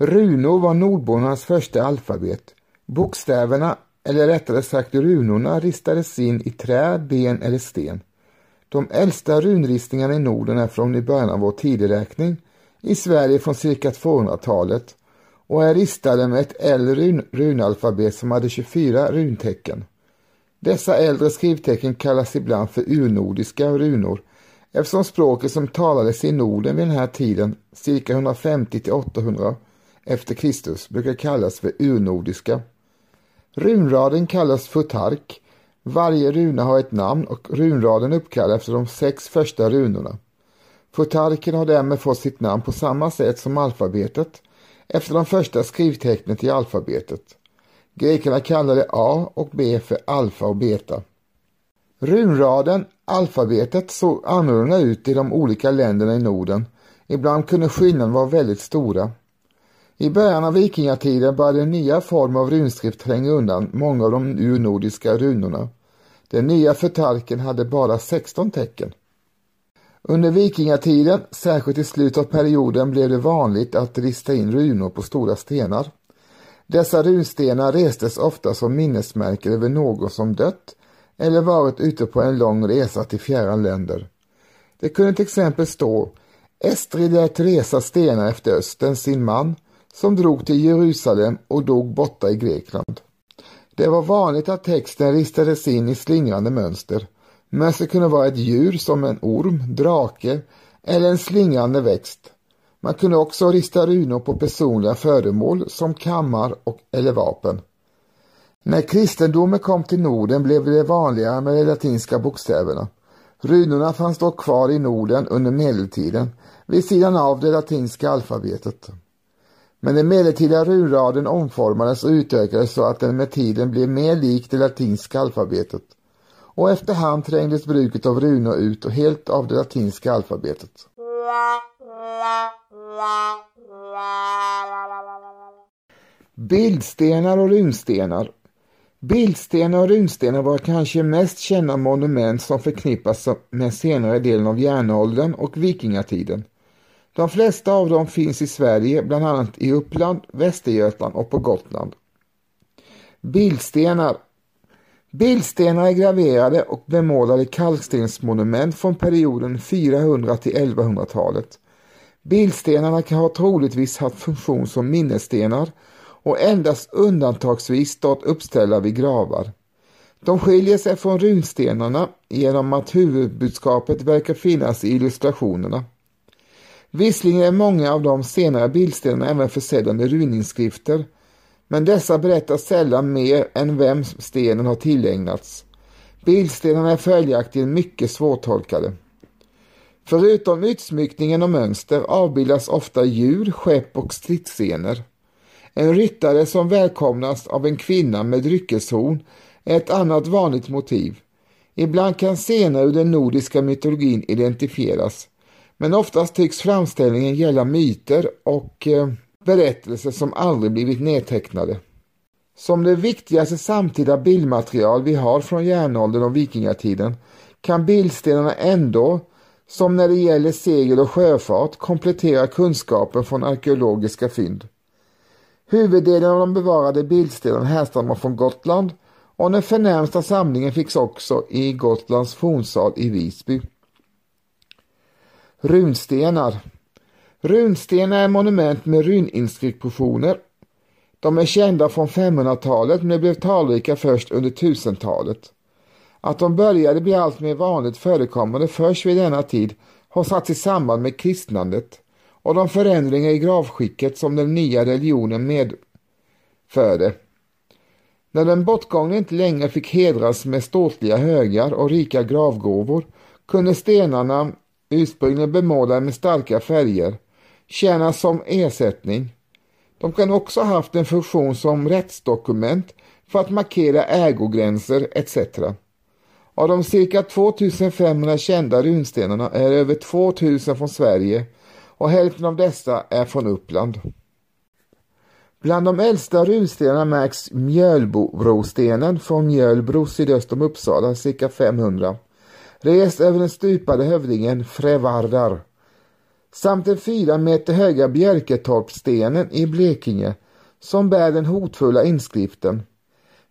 Runor var nordbornas första alfabet. Bokstäverna, eller rättare sagt runorna, ristades in i trä, ben eller sten. De äldsta runristningarna i Norden är från i början av vår tideräkning, i Sverige från cirka 200-talet och är ristade med ett äldre runalfabet som hade 24 runtecken. Dessa äldre skrivtecken kallas ibland för urnordiska runor eftersom språket som talades i Norden vid den här tiden, cirka 150 till 800 efter Kristus, brukar kallas för urnordiska. Runraden kallas futark. Varje runa har ett namn och runraden uppkallad efter de sex första runorna. Futarken har därmed fått sitt namn på samma sätt som alfabetet efter de första skrivtecknet i alfabetet. Grekerna kallade A och B för alfa och beta. Runraden, alfabetet, såg annorlunda ut i de olika länderna i Norden. Ibland kunde skillnaden vara väldigt stora. I början av vikingatiden började en nya form av runskrift tränga undan många av de urnordiska runorna. Den nya förtalken hade bara 16 tecken. Under vikingatiden, särskilt i slutet av perioden, blev det vanligt att rista in runor på stora stenar. Dessa runstenar restes ofta som minnesmärken över någon som dött eller varit ute på en lång resa till fjärran länder. Det kunde till exempel stå Estrid lät resa stenar efter Östen, sin man, som drog till Jerusalem och dog borta i Grekland. Det var vanligt att texten ristades in i slingrande mönster. Mönstret kunde vara ett djur som en orm, drake eller en slingrande växt. Man kunde också rista runor på personliga föremål som kammar och eller vapen. När kristendomen kom till Norden blev det vanligare med de latinska bokstäverna. Runorna fanns dock kvar i Norden under medeltiden vid sidan av det latinska alfabetet. Men den medeltida runraden omformades och utökades så att den med tiden blev mer lik det latinska alfabetet. Och efterhand trängdes bruket av runor ut och helt av det latinska alfabetet. Bildstenar och runstenar Bildstenar och runstenar var kanske mest kända monument som förknippas med senare delen av järnåldern och vikingatiden. De flesta av dem finns i Sverige, bland annat i Uppland, Västergötland och på Gotland. Bildstenar Bildstenar är graverade och bemålade kalkstensmonument från perioden 400 till 1100-talet. Bildstenarna kan ha troligtvis haft funktion som minnesstenar och endast undantagsvis stått uppställda vid gravar. De skiljer sig från runstenarna genom att huvudbudskapet verkar finnas i illustrationerna. Visserligen är många av de senare bildstenarna även försedda med runinskrifter, men dessa berättar sällan mer än vem stenen har tillägnats. Bildstenarna är följaktligen mycket svårtolkade. Förutom utsmyckningen och mönster avbildas ofta djur, skepp och stridsscener. En ryttare som välkomnas av en kvinna med dryckeshorn är ett annat vanligt motiv. Ibland kan scener ur den nordiska mytologin identifieras, men oftast tycks framställningen gälla myter och eh, berättelser som aldrig blivit nedtecknade. Som det viktigaste samtida bildmaterial vi har från järnåldern och vikingatiden kan bildstenarna ändå, som när det gäller segel och sjöfart, komplettera kunskapen från arkeologiska fynd. Huvuddelen av de bevarade bildstenarna härstammar från Gotland och den förnämsta samlingen finns också i Gotlands fornsal i Visby. Runstenar Runstenar är monument med runinskriptioner. De är kända från 500-talet men blev talrika först under 1000-talet. Att de började bli allt mer vanligt förekommande först vid denna tid har satts i samband med kristnandet och de förändringar i gravskicket som den nya religionen medförde. När den bortgångne inte längre fick hedras med ståtliga högar och rika gravgåvor kunde stenarna, ursprungligen bemålade med starka färger, tjäna som ersättning. De kan också ha haft en funktion som rättsdokument för att markera ägogränser etc. Av de cirka 2500 kända runstenarna är över 2000 från Sverige och hälften av dessa är från Uppland. Bland de äldsta runstenarna märks Mjölbrostenen från Mjölbro sydöst om Uppsala, cirka 500. Rest över den stupade hövdingen Frevardar. samt den fyra meter höga Björketorpsstenen i Blekinge som bär den hotfulla inskriften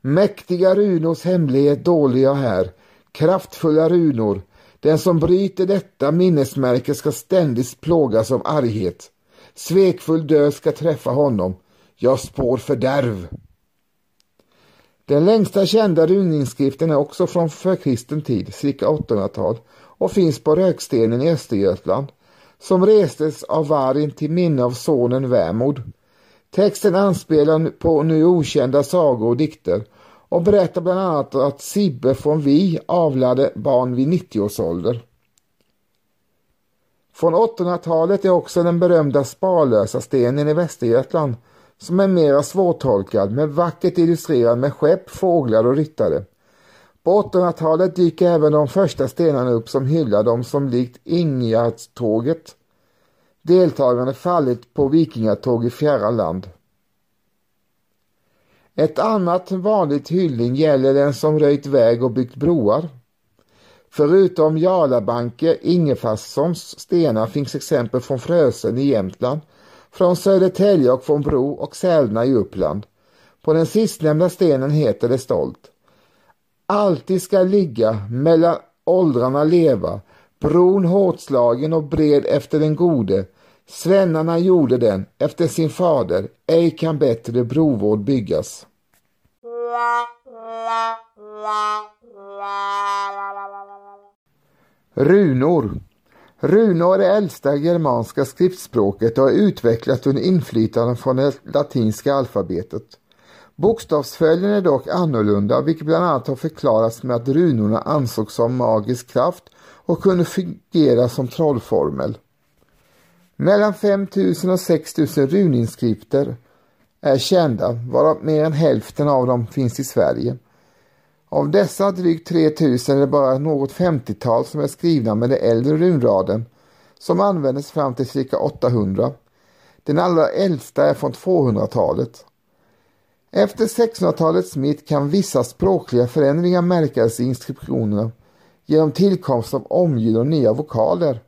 Mäktiga runors hemlighet dålig jag här, kraftfulla runor, den som bryter detta minnesmärke ska ständigt plågas av arghet. Svekfull död ska träffa honom, jag spår fördärv. Den längsta kända runinskriften är också från förkristen tid, cirka 800-tal, och finns på Rökstenen i Östergötland, som restes av Varin till minne av sonen Värmod. Texten anspelar på nu okända sagor och dikter och berättar bland annat att Sibbe från Vi avlade barn vid 90 års ålder. Från 800-talet är också den berömda Sparlösa stenen i Västergötland som är mera svårtolkad men vackert illustrerad med skepp, fåglar och ryttare. På 800-talet dyker även de första stenarna upp som hyllar dem som likt Ingegärdståget deltagande fallit på vikingatåg i fjärran land. Ett annat vanligt hyllning gäller den som röjt väg och byggt broar. Förutom Jarlabanke, Ingefarssons stenar finns exempel från Frösen i Jämtland, från Södertälje och från Bro och Sälna i Uppland. På den sistnämnda stenen heter det stolt. Alltid ska ligga, mellan åldrarna leva, bron hårtslagen och bred efter den gode. Svennarna gjorde den efter sin fader, ej kan bättre brovård byggas. Runor Runor är äldsta germanska skriftspråket och har utvecklats under inflytande från det latinska alfabetet. Bokstavsföljden är dock annorlunda vilket bland annat har förklarats med att runorna ansågs ha magisk kraft och kunde fungera som trollformel. Mellan 5000 och 6000 runinskripter är kända, varav mer än hälften av dem finns i Sverige. Av dessa drygt 3000 är det bara något 50-tal som är skrivna med den äldre runraden som användes fram till cirka 800. Den allra äldsta är från 200-talet. Efter 1600-talets mitt kan vissa språkliga förändringar märkas i inskriptionerna genom tillkomst av omljud och nya vokaler.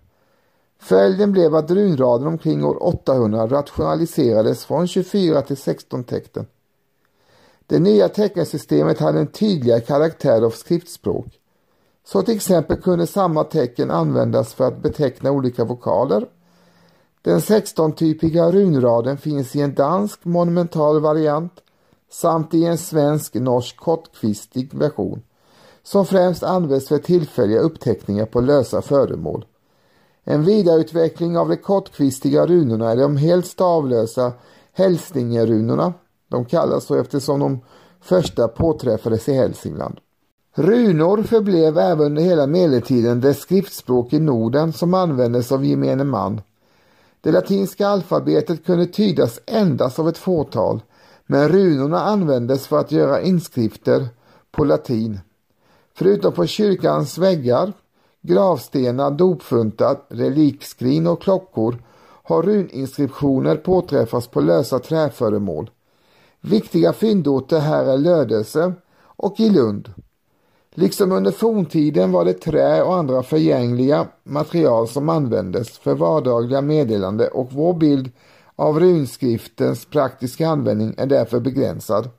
Följden blev att runraden omkring år 800 rationaliserades från 24 till 16 tecken. Det nya teckensystemet hade en tydligare karaktär av skriftspråk. Så till exempel kunde samma tecken användas för att beteckna olika vokaler. Den 16-typiga runraden finns i en dansk monumental variant samt i en svensk-norsk kortkvistig version som främst används för tillfälliga uppteckningar på lösa föremål. En vidareutveckling av de kortkvistiga runorna är de helt stavlösa hälsningerunorna de kallas så eftersom de första påträffades i Hälsingland. Runor förblev även under hela medeltiden det skriftspråk i Norden som användes av gemene man. Det latinska alfabetet kunde tydas endast av ett fåtal, men runorna användes för att göra inskrifter på latin. Förutom på kyrkans väggar, gravstenar, dopfuntar, relikskrin och klockor har runinskriptioner påträffats på lösa träföremål. Viktiga fyndorter här är Lödöse och i Lund. Liksom under forntiden var det trä och andra förgängliga material som användes för vardagliga meddelande och vår bild av runskriftens praktiska användning är därför begränsad.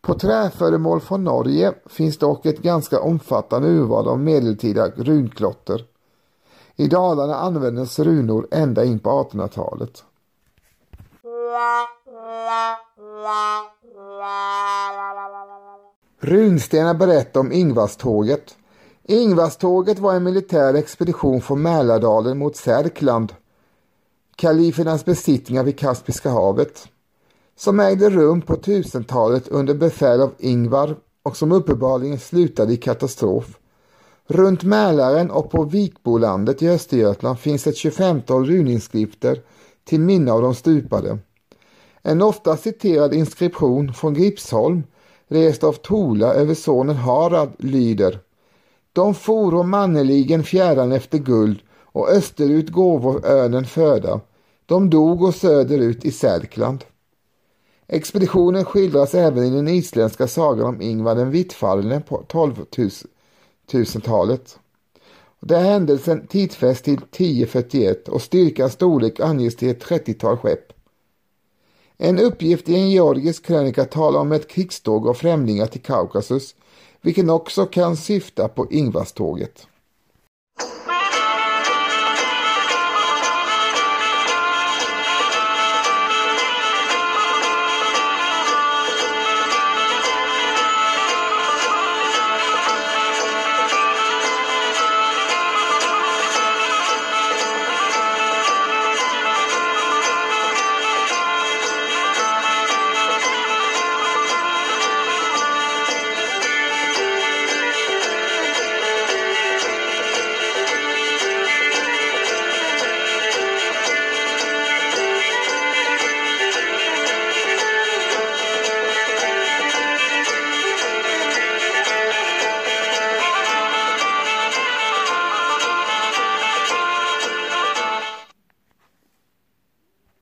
På träföremål från Norge finns dock ett ganska omfattande urval av medeltida runklotter. I Dalarna användes runor ända in på 1800-talet. Runstenar berättar om Ingvarståget. Ingvarståget var en militär expedition från Mälardalen mot Särkland, kalifernas besittningar vid Kaspiska havet, som ägde rum på 1000-talet under befäl av Ingvar och som uppenbarligen slutade i katastrof. Runt Mälaren och på Vikbolandet i Östergötland finns ett 25-tal runinskrifter till minne av de stupade. En ofta citerad inskription från Gripsholm, rest av Tola över sonen Harald, lyder De foro manneligen fjärran efter guld och österut gåvor önen föda. De dog och söderut i Särkland. Expeditionen skildras även i den isländska sagan om Ingvar den vittfallne på 1200-talet. Det är händelsen tidsfäst till 1041 och styrkans storlek anges till ett 30-tal skepp. En uppgift i en georgisk krönika talar om ett krigståg av främlingar till Kaukasus, vilken också kan syfta på Ingvarståget.